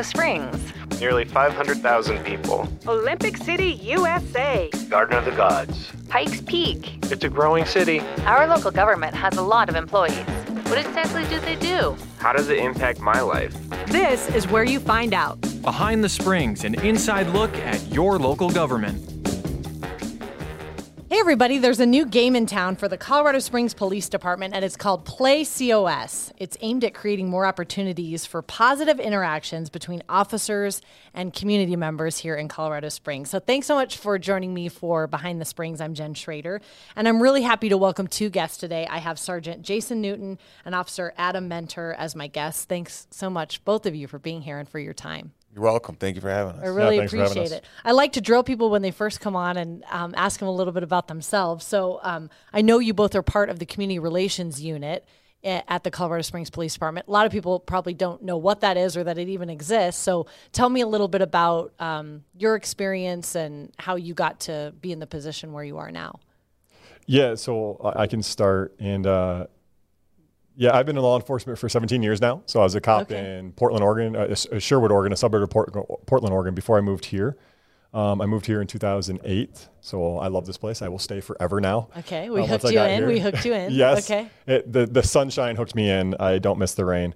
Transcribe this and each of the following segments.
Colorado Springs. Nearly 500,000 people. Olympic City, USA. Garden of the Gods. Pikes Peak. It's a growing city. Our local government has a lot of employees. What exactly do they do? How does it impact my life? This is where you find out. Behind the Springs, an inside look at your local government. Hey, everybody, there's a new game in town for the Colorado Springs Police Department, and it's called Play COS. It's aimed at creating more opportunities for positive interactions between officers and community members here in Colorado Springs. So, thanks so much for joining me for Behind the Springs. I'm Jen Schrader, and I'm really happy to welcome two guests today. I have Sergeant Jason Newton and Officer Adam Mentor as my guests. Thanks so much, both of you, for being here and for your time. You're welcome. Thank you for having us. I really thanks for having appreciate it. I like to drill people when they first come on and um, ask them a little bit about themselves. So um, I know you both are part of the community relations unit at the Colorado Springs Police Department. A lot of people probably don't know what that is or that it even exists. So tell me a little bit about um, your experience and how you got to be in the position where you are now. Yeah, so I I can start. And uh, yeah, I've been in law enforcement for 17 years now. So I was a cop Okay. in Portland, Oregon, uh, uh, Sherwood, Oregon, a suburb of Port- Portland, Oregon, before I moved here. Um, I moved here in 2008. So I love this place. I will stay forever now. Okay, we uh, hooked you in. here. We hooked you in. yes. Okay, It, the, the sunshine hooked me in. I don't miss the rain.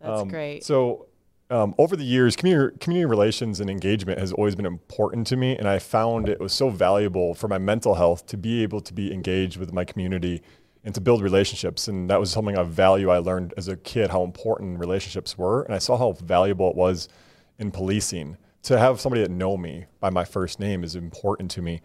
that's Um, great. So, um, over the years, community, community relations and engagement has always been important to me, and I found it was so valuable for my mental health to be able to be engaged with my community and to build relationships. And that was something of value I learned as a kid how important relationships were, and I saw how valuable it was in policing. To have somebody that know me by my first name is important to me.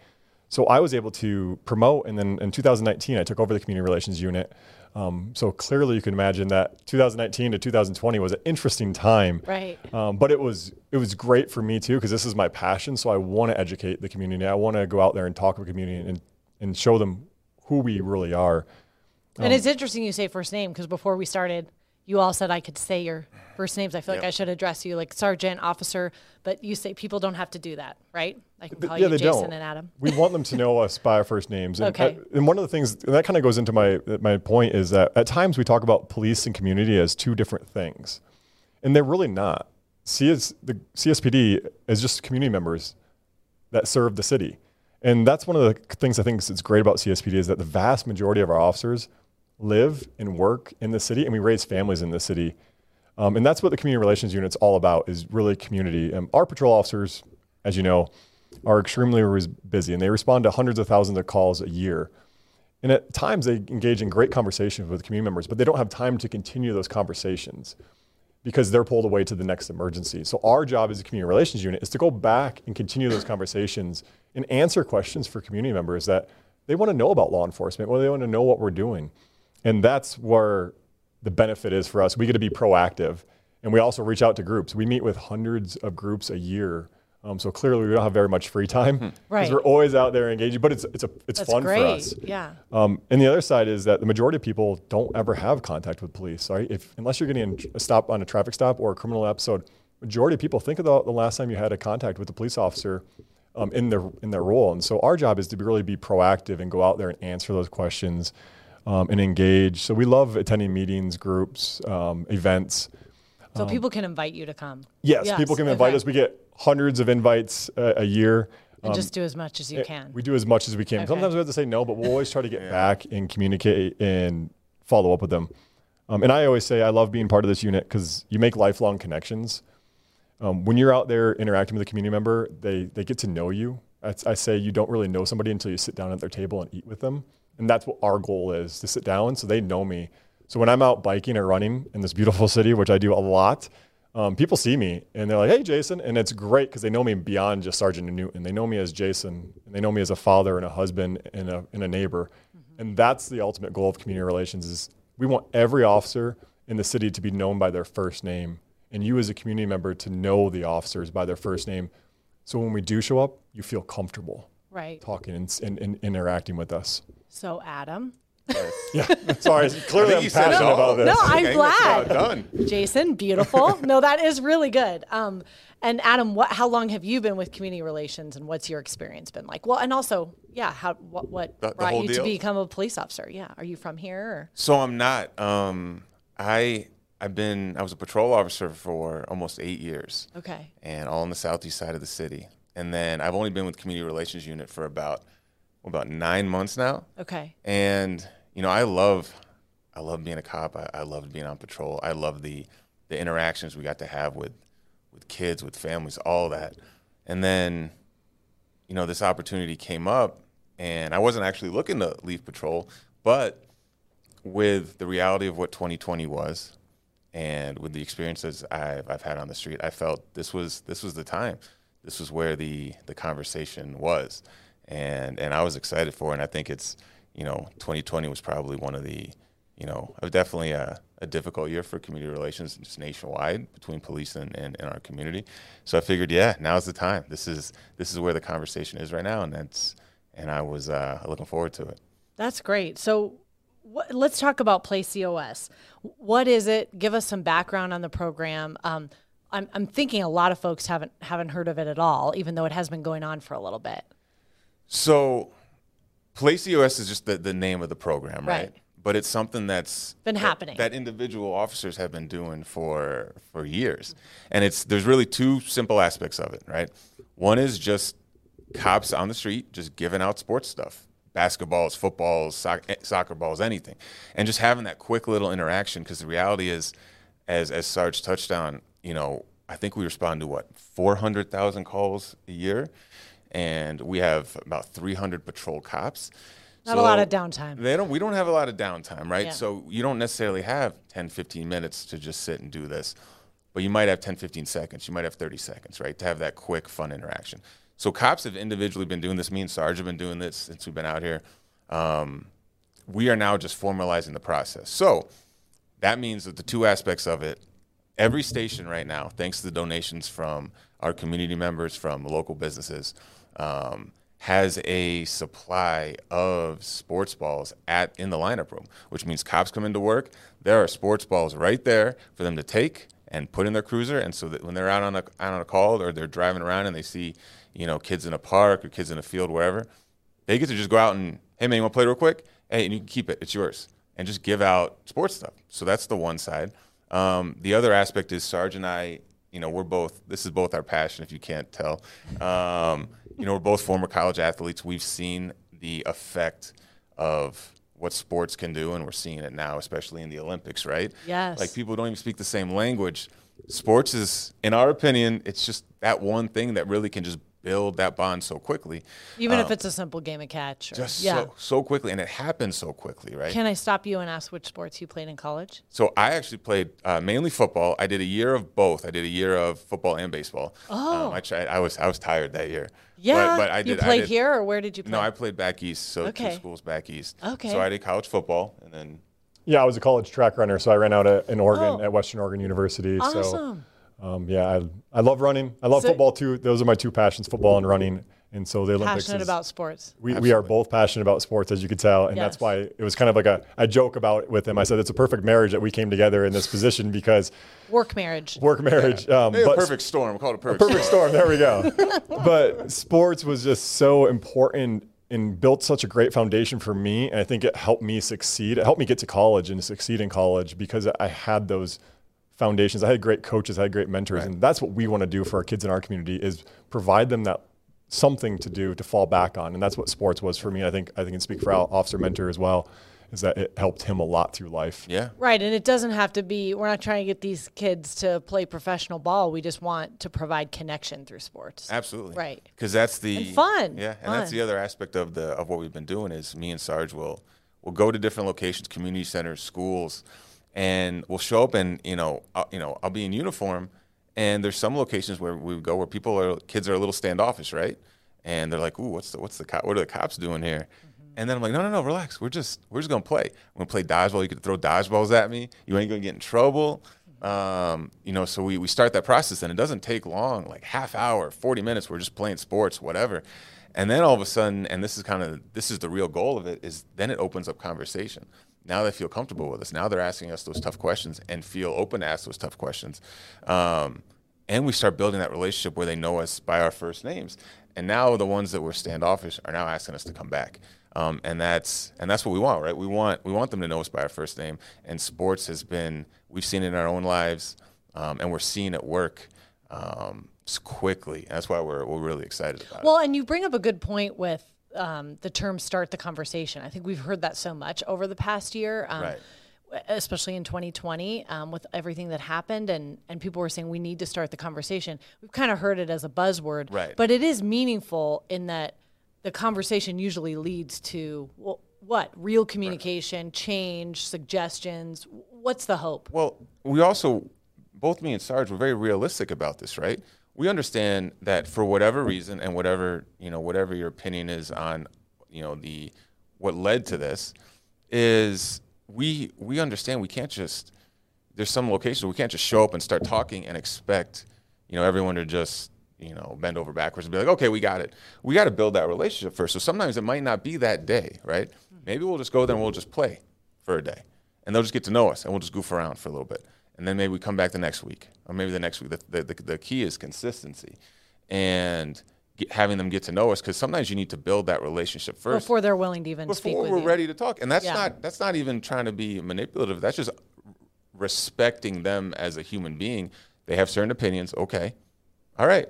So I was able to promote, and then in 2019, I took over the community relations unit. Um, so clearly, you can imagine that 2019 to 2020 was an interesting time. Right. Um, but it was it was great for me too because this is my passion. So I want to educate the community. I want to go out there and talk to the community and and show them who we really are. And it's interesting you say first name because before we started, you all said I could say your first names. I feel like I should address you like sergeant, officer, but you say people don't have to do that, right? I can call yeah, you Jason don't. and Adam. We want them to know us by our first names. And, Okay. uh, and one of the things and that kind of goes into my my point is that at times we talk about police and community as two different things, and they're really not. CS the CSPD is just community members that serve the city, and that's one of the things I think is great about CSPD is that the vast majority of our officers live and work in the city, and we raise families in the city. Um, and that's what the community relations unit's all about is really community. And our patrol officers, as you know, are extremely res- busy and they respond to hundreds of thousands of calls a year. And at times they engage in great conversations with community members, but they don't have time to continue those conversations because they're pulled away to the next emergency. So our job as a community relations unit is to go back and continue those conversations and answer questions for community members that they want to know about law enforcement, or they want to know what we're doing. And that's where the benefit is for us. We get to be proactive. And we also reach out to groups. We meet with hundreds of groups a year. Um, so clearly we don't have very much free time because Right. we're always out there engaging, but it's, it's, a, it's That's fun great. for us. Yeah. Um, and the other side is that the majority of people don't ever have contact with police. Right? If unless you're getting a stop on a traffic stop or a criminal episode, majority of people think about the last time you had a contact with a police officer um, in their in their role. And so our job is to be, really be proactive and go out there and answer those questions um, and engage. So we love attending meetings, groups, um, events. So people can invite you to come. Yes, people can invite okay. us. We get hundreds of invites uh, a year. and just do as much as you Eh, can. We do as much as we can. Okay. Sometimes we have to say no, but we'll always try to get back and communicate and follow up with them. Um, and I always say I love being part of this unit because you make lifelong connections. Um, when you're out there interacting with a community member, they they get to know you. I, I say you don't really know somebody until you sit down at their table and eat with them, and that's what our goal is to sit down so they know me. So when I'm out biking or running in this beautiful city, which I do a lot, um, people see me and they're like, "Hey, Jason," and it's great because they know me beyond just Sergeant Newton. They know me as Jason, and they know me as a father and a husband and a and a neighbor, and that's the ultimate goal of community relations. Is we want every officer in the city to be known by their first name, and you as a community member to know the officers by their first name. So when we do show up, you feel comfortable right. talking and, and, and interacting with us. So Adam, Yeah, sorry. Clearly, I'm you said it passionate all. about this. No, I'm Okay, glad. done. Jason, beautiful. no, that is really good. Um, and Adam, what? How long have you been with community relations, and what's your experience been like? Well, and also, yeah, how what what The- the brought whole you to become a police officer? Yeah, are you from here? Or? So I'm not. Um, I I've been I was a patrol officer for almost eight years, Okay. and all on the southeast side of the city. And then I've only been with community relations unit for about about nine months now. Okay. And you know, I love, I love being a cop. I, I loved being on patrol. I love the the interactions we got to have with with kids, with families, all that. And then, you know, this opportunity came up, and I wasn't actually looking to leave patrol, but with the reality of what 2020 was, and with the experiences I've, I've had on the street, I felt this was this was the time. This was where the the conversation was, and and I was excited for it. And I think it's you know 2020 was probably one of the you know definitely a, a difficult year for community relations just nationwide between police and, and, and our community. So I figured, yeah, now's the time. This is this is where the conversation is right now, and that's and I was uh, looking forward to it. That's great. So let's talk about Play COS. What is it? Give us some background on the program. Um, I'm, I'm thinking a lot of folks haven't haven't heard of it at all, even though it has been going on for a little bit. So, Play COS is just the, the name of the program, right? Right. But it's something that's Been that- happening. that individual officers have been doing for for years, and it's there's really two simple aspects of it, right? One is just cops on the street just giving out sports stuff, basketballs, footballs, soc- eh, soccer balls, anything, and just having that quick little interaction. Because the reality is, as as Sarge touched on, you know, I think we respond to what 400,000 calls a year, and we have about 300 patrol cops. Not a lot of downtime. They don't. We don't have a lot of downtime, right? Yeah. So you don't necessarily have 10, 15 minutes to just sit and do this, but you might have 10, 15 seconds. You might have 30 seconds, right, to have that quick, fun interaction. So cops have individually been doing this. Me and Sarge have been doing this since we've been out here. Um, we are now just formalizing the process. So that means that the two aspects of it, every station right now, thanks to the donations from our community members, from local businesses, um, has a supply of sports balls at in the lineup room, which means cops come into work, there are sports balls right there for them to take and put in their cruiser, and so that when they're out on a out on a call or they're driving around and they see, you know, kids in a park or kids in a field, wherever, they get to just go out and hey man, you want to play real quick? Hey, and you can keep it. It's yours, and just give out sports stuff. So that's the one side. Um, the other aspect is Sarge and I. You know, we're both. This is both our passion. If you can't tell, um, you know, we're both former college athletes. We've seen the effect of what sports can do, and we're seeing it now, especially in the Olympics. Right? Yes. Like people don't even speak the same language. Sports is, in our opinion, it's just that one thing that really can just build that bond so quickly. Even if it's a simple game of catch. Or, Um, Just yeah. so so quickly, and it happens so quickly, right? Can I stop you and ask which sports you played in college? So I actually played uh, mainly football. I did a year of both. I did a year of football and baseball. Oh. um, I tried. I was I was tired that year. Yeah. but, but I you did. I played did- here, or where did you play? No, I played back east. So Okay. two schools back east. Okay. So I did college football, and then Yeah, I was a college track runner, so I ran out at, in Oregon Oh. at Western Oregon University. So, awesome. Um, yeah, I, I love running. I love So- football too. Those are my two passions: football and running. And so the Olympics. Passionate is- about sports. We, we are both passionate about sports, as you could tell, and that's why it was kind of like a I joke about it with him. I said it's a perfect marriage that we came together in this position because Work marriage. work marriage. Um, Maybe a but perfect storm. Call it a perfect, perfect storm. There we go. but sports was just so important and built such a great foundation for me. And I think it helped me succeed. It helped me get to college and succeed in college because I had those foundations. I had great coaches. I had great mentors. And that's what we want to do for our kids in our community is provide them that something to do to fall back on. And that's what sports was for me. I think I think I can speak for Al, Officer Mentor as well, is that it helped him a lot through life. Yeah. Right, and it doesn't have to be. We're not trying to get these kids to play professional ball. We just want to provide connection through sports. Absolutely. Right. Because that's the And fun. Yeah, and that's the other aspect of the of what we've been doing is me and Sarge will will go to different locations, community centers, schools, and we'll show up and you know I'll, you know I'll be in uniform, and there's some locations where we go where people are kids are a little standoffish, right? And they're like, "Ooh, what's the what's the co- what are the cops doing here?" Mm-hmm. And then I'm like, "No, no, no, relax. We're just we're just gonna play. We're gonna play dodgeball. You can throw dodgeballs at me. You ain't gonna get in trouble." Mm-hmm. Um, you know, so we, we start that process and it doesn't take long, like half hour, 40 minutes. We're just playing sports, whatever. And then all of a sudden, and this is kind of, this is the real goal of it is then it opens up conversation. Now they feel comfortable with us. Now they're asking us those tough questions and feel open to ask those tough questions. Um, and we start building that relationship where they know us by our first names. And now the ones that were standoffish are now asking us to come back. Um, and that's and that's what we want, right? We want we want them to know us by our first name. And sports has been we've seen it in our own lives, um, and we're seeing it work um, quickly. That's why we're we're really excited about it. Well, and you bring up a good point with um, the term "start the conversation." I think we've heard that so much over the past year, um, Right. especially in 2020, um, with everything that happened, and and people were saying we need to start the conversation. We've kind of heard it as a buzzword, Right. But it is meaningful in that the conversation usually leads to well, what real communication, change, suggestions. What's the hope? Well, we also both me and Sarge were very realistic about this, right? We understand that for whatever reason and whatever you know, whatever your opinion is on, you know, the what led to this, is we we understand we can't just there's some locations we can't just show up and start talking and expect you know everyone to just you know bend over backwards and be like okay we got it. We got to build that relationship first. So sometimes it might not be that day right? Maybe we'll just go there and we'll just play for a day and they'll just get to know us and we'll just goof around for a little bit and then maybe we come back the next week or maybe the next week the, the, the, the key is consistency and get, having them get to know us because sometimes you need to build that relationship first Before they're willing to even speak before we're you. ready to talk. And that's Yeah. not that's not even trying to be manipulative. That's just respecting them as a human being. They have certain opinions. Okay, all right,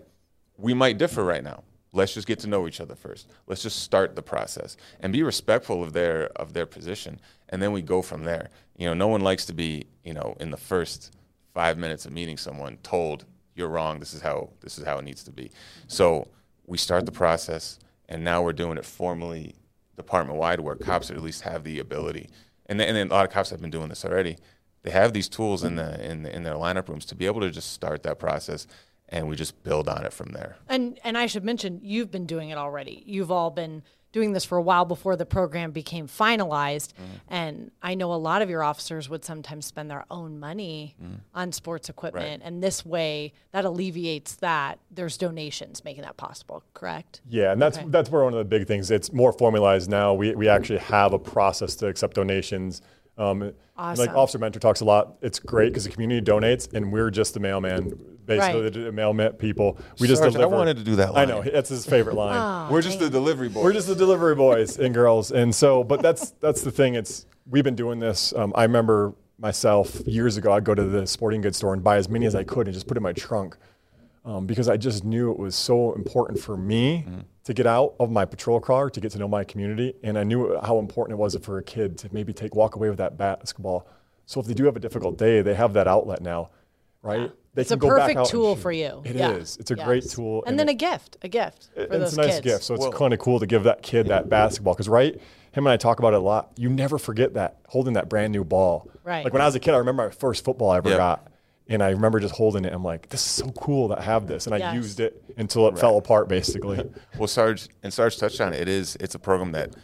we might differ right now. Let's just get to know each other first. Let's just start the process and be respectful of their of their position, and then we go from there. You know, no one likes to be you know in the first five minutes of meeting someone told you're wrong. This is how this is how it needs to be. So we start the process, and now we're doing it formally, department wide, where cops at least have the ability, and then, and a lot of cops have been doing this already. They have these tools in the in in their lineup rooms to be able to just start that process, and we just build on it from there. And and I should mention you've been doing it already. You've all been doing this for a while before the program became finalized. Mm-hmm. And I know a lot of your officers would sometimes spend their own money mm-hmm. on sports equipment. And this way that alleviates that. There's donations making that possible, correct? Yeah, and that's Okay. that's where one of the big things. It's more formalized now. We we actually have a process to accept donations. Um, Awesome. Like Officer Mentor talks a lot. It's great because the community donates, and we're just the mailman, basically Right. the mailman people. We just Sarge, I wanted to do that I know that's his favorite line. We're just the delivery boy. We're just the delivery boys and girls, and so, but that's that's the thing. It's we've been doing this. Um, I remember myself years ago. I'd go to the sporting goods store and buy as many as I could and just put it in my trunk um, because I just knew it was so important for me to get out of my patrol car to get to know my community, and I knew how important it was for a kid to maybe take walk away with that basketball. So if they do have a difficult day, they have that outlet now, right? They It's a can go back perfect out tool for you. It Yeah. is. It's a great tool, And, and then it- a gift, a gift for it's those a nice kids. gift. So it's Well- kind of cool to give that kid that basketball because right, him and I talk about it a lot. You never forget that holding that brand new ball. Right. Like when I was a kid, I remember my first football I ever Yep. got, and I remember just holding it. I'm like, this is so cool that I have this, and I Yes. used it until it fell apart, basically. Well, Sarge and Sarge touched on it. It is it's a program that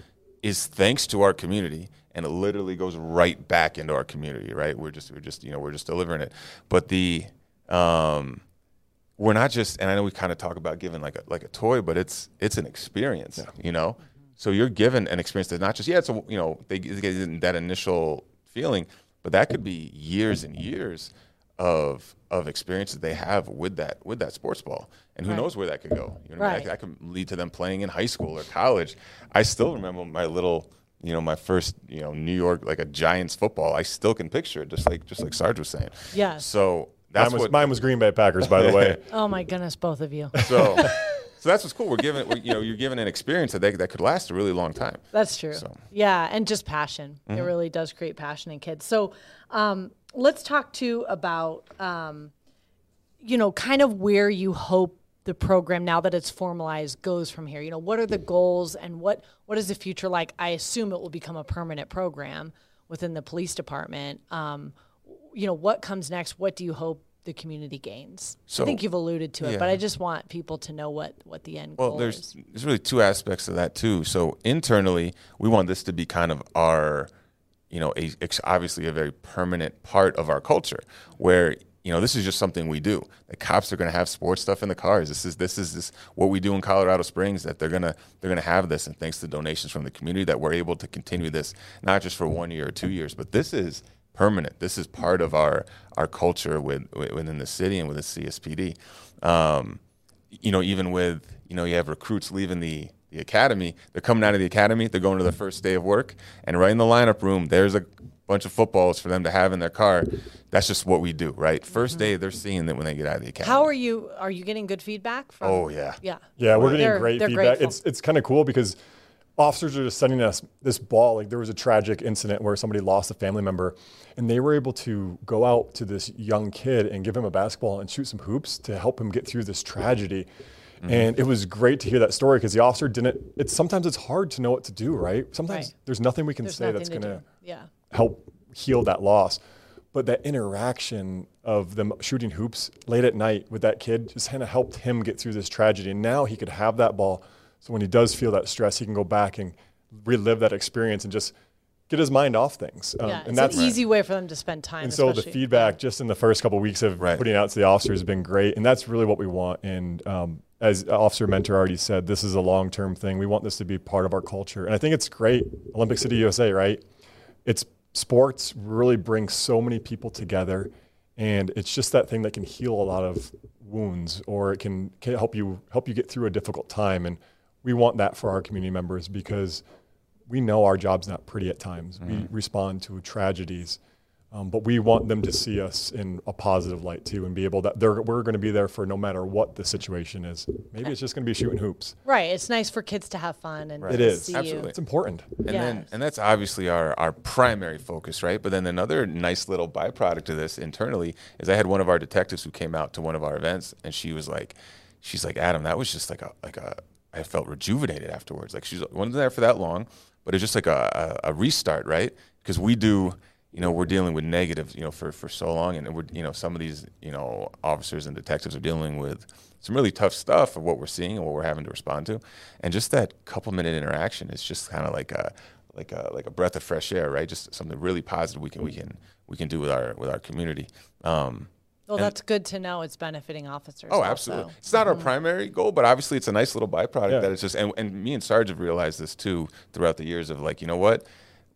is thanks to our community, and it literally goes right back into our community. Right? We're just we're just you know we're just delivering it. But the um, we're not just and I know we kind of talk about giving like a like a toy, but it's it's an experience. You know, so you're given an experience that's not just yeah, it's a you know they get get that initial feeling, but that could be years and years of of experience that they have with that with that sports ball, and who Right. knows where that could go. You know, what I mean? Right. that, that could lead to them playing in high school or college. I still remember my little, you know, my first, you know, New York like a Giants football. I still can picture it, just like just like Sarge was saying. Yes. So that's mine was what. mine was Green Bay Packers, by the way. Oh my goodness, both of you. so, so that's what's cool. We're giving, you know, you're given an experience that they, that could last a really long time. That's true. So- Yeah, and just passion. It really does create passion in kids. So um, let's talk too about, um, you know, kind of where you hope the program now that it's formalized goes from here. You know, what are the goals and what what is the future like? I assume it will become a permanent program within the police department. Um, you know, what comes next? What do you hope the community gains? I think you've alluded to it, but. I just want people to know what what the end Well, goal there's is. there's really two aspects of that too. So internally, we want this to be kind of our, you know, a, obviously a very permanent part of our culture, where you know this is just something we do. The cops are going to have sports stuff in the cars. This is this is this what we do in Colorado Springs. That they're gonna they're gonna have this, and thanks to donations from the community, that we're able to continue this not just for one year or two years, but this is permanent. This is part of our our culture with, within the city and with the CSPD. Um, you know, even with you know, you have recruits leaving the the academy. They're coming out of the academy. They're going to their first day of work, and right in the lineup room, there's a bunch of footballs for them to have in their car. That's just what we do, right? 1st mm-hmm. day, they're seeing that when they get out of the academy. How are you? Are you getting good feedback? From, Oh yeah. yeah, Yeah, we're getting They're- great they're feedback. grateful. It's it's kind of cool because officers are just sending us this ball. Like there was a tragic incident where somebody lost a family member, and they were able to go out to this young kid and give him a basketball and shoot some hoops to help him get through this tragedy. Mm-hmm. And it was great to hear that story because the officer didn't. It's sometimes it's hard to know what to do, right? Sometimes Right. there's nothing we can There's say nothing that's to going to Yeah. help heal that loss. But that interaction of them shooting hoops late at night with that kid just kind of helped him get through this tragedy. And now he could have that ball. So when he does feel that stress, he can go back and relive that experience and just get his mind off things. Um, Yeah, and it's that's an easy way for them to spend time. and so the especially- feedback just in the first couple of weeks of Right. putting out to the officers has been great, and that's really what we want. And um, as Officer Mentor already said, this is a long term thing. We want this to be part of our culture, and I think it's great. Olympic City, USA, right? It's sports really brings so many people together, and it's just that thing that can heal a lot of wounds, or it can, can help you help you get through a difficult time. And we want that for our community members because we know our job's not pretty at times. We mm-hmm. respond to tragedies, um, but we want them to see us in a positive light too, and be able that they're, we're going to be there for no matter what the situation is. Maybe it's just going to be shooting hoops. right. It's nice for kids to have fun and It to is see Absolutely. It's important. And then Yes. and that's obviously our, our primary focus, right? But then another nice little byproduct of this internally is I had one of our detectives who came out to one of our events and she was like she's like, Adam, that was just like a like a I felt rejuvenated afterwards. Like she's wasn't there for that long, but it's just like a, a, a restart, right? Because we do you know, we're dealing with negative, you know, for, for so long, and we're, you know, some of these, you know, officers and detectives are dealing with some really tough stuff of what we're seeing and what we're having to respond to, and just that couple minute interaction is just kind of like a, like a, like a breath of fresh air, right? Just something really positive we can, we can, we can do with our, with our community. Um, Well, And- that's good to know. It's benefiting officers. Oh, also. absolutely. It's not our primary goal, but obviously it's a nice little byproduct Yeah. that it's just, and, and me and Sarge have realized this too throughout the years of like, you know what,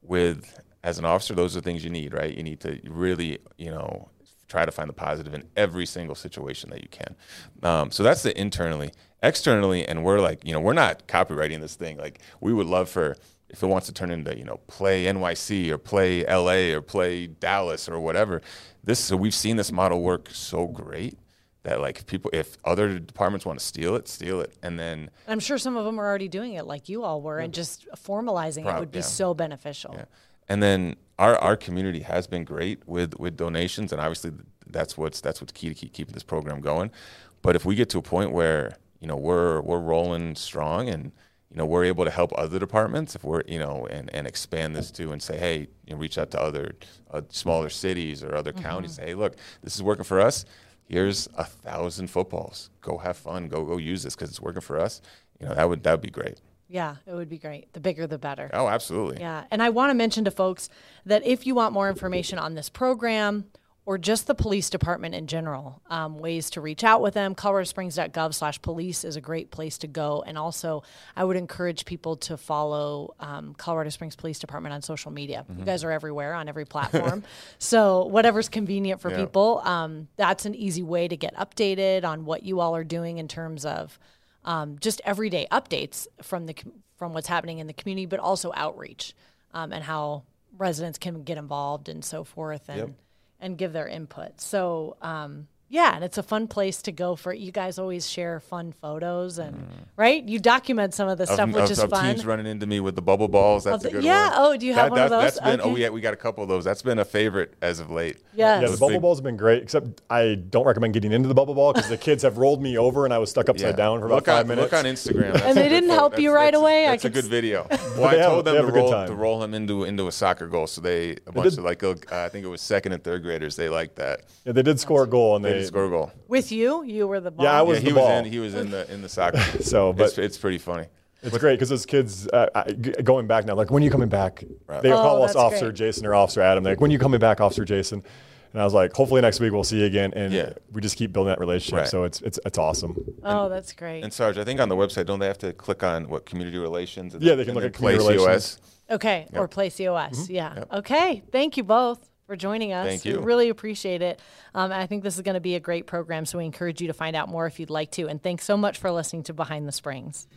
with, as an officer, those are the things you need, right? You need to really, you know, try to find the positive in every single situation that you can. Um, so that's the internally. Externally, and we're like, you know, we're not copyrighting this thing. Like, we would love for, if it wants to turn into, you know, play NYC or play LA or play Dallas or whatever. This, so we've seen this model work so great that like people if other departments want to steal it steal it and then I'm sure some of them are already doing it like you all were, and just formalizing it would be yeah. so beneficial. yeah. And then our our community has been great with with donations and obviously that's what's that's what's key to keep keeping this program going. But if we get to a point where you know we're we're rolling strong and you know we're able to help other departments if we're you know and, and expand this to and say hey you know, reach out to other uh, smaller cities or other counties say hey look this is working for us. Here's a thousand footballs. Go have fun. Go go use this because it's working for us. You know that would that would be great Yeah, it would be great. The bigger, the better. oh absolutely Yeah. And I want to mention to folks that if you want more information on this program or just the police department in general, um, ways to reach out with them, coloradosprings.gov slash police is a great place to go. And also, I would encourage people to follow um, Colorado Springs Police Department on social media. You guys are everywhere on every platform. so, whatever's convenient for Yeah. people, um, that's an easy way to get updated on what you all are doing in terms of um, just everyday updates from the from what's happening in the community, but also outreach um, and how residents can get involved and so forth and and give their input. So um, yeah, and it's a fun place to go for. You guys always share fun photos and right. You document some of the of, stuff, which of- is of fun. teams running into me with the bubble balls. That's the- a good yeah, one. oh, do you have one of That's those? been, oh, yeah, we got a couple of those. That's been a favorite as of late. Yes. Yeah, the bubble big- balls have been great, except I don't recommend getting into the bubble ball because the kids have rolled me over and I was stuck upside down for about look five on, minutes. Look on Instagram. That's And they didn't photo. help you That's- right that's- away? I That's a good video. Well, I they have- told them to a good roll time. to roll him into into a soccer goal. So they a bunch of like uh, I think it was second and third graders. They liked that. Yeah, they did score a goal and They they, did score a goal. With you, you were the ball. Yeah, I was yeah, he the was ball. in. He was in the in the soccer. So, but- it's, it's pretty funny. It's great because those kids, uh, I- g- going back now, like, when are you coming back? Right. They Oh, call us Officer great. Jason or Officer Adam. They're like, when are you coming back, Officer Jason? And I was like, hopefully next week we'll see you again. And Yeah. we just keep building that relationship. Right. So it's, it's, it's awesome. Oh, that's great. And Sarge, I think on the website, don't they have to click on what community relations? Yeah, they can and look then at community play relations. COS? Okay, or play COS. Mm-hmm. Yeah. Okay. Thank you both for joining us. Thank you. We really appreciate it. Um, I think this is going to be a great program, so we encourage you to find out more if you'd like to. And thanks so much for listening to Behind the Springs.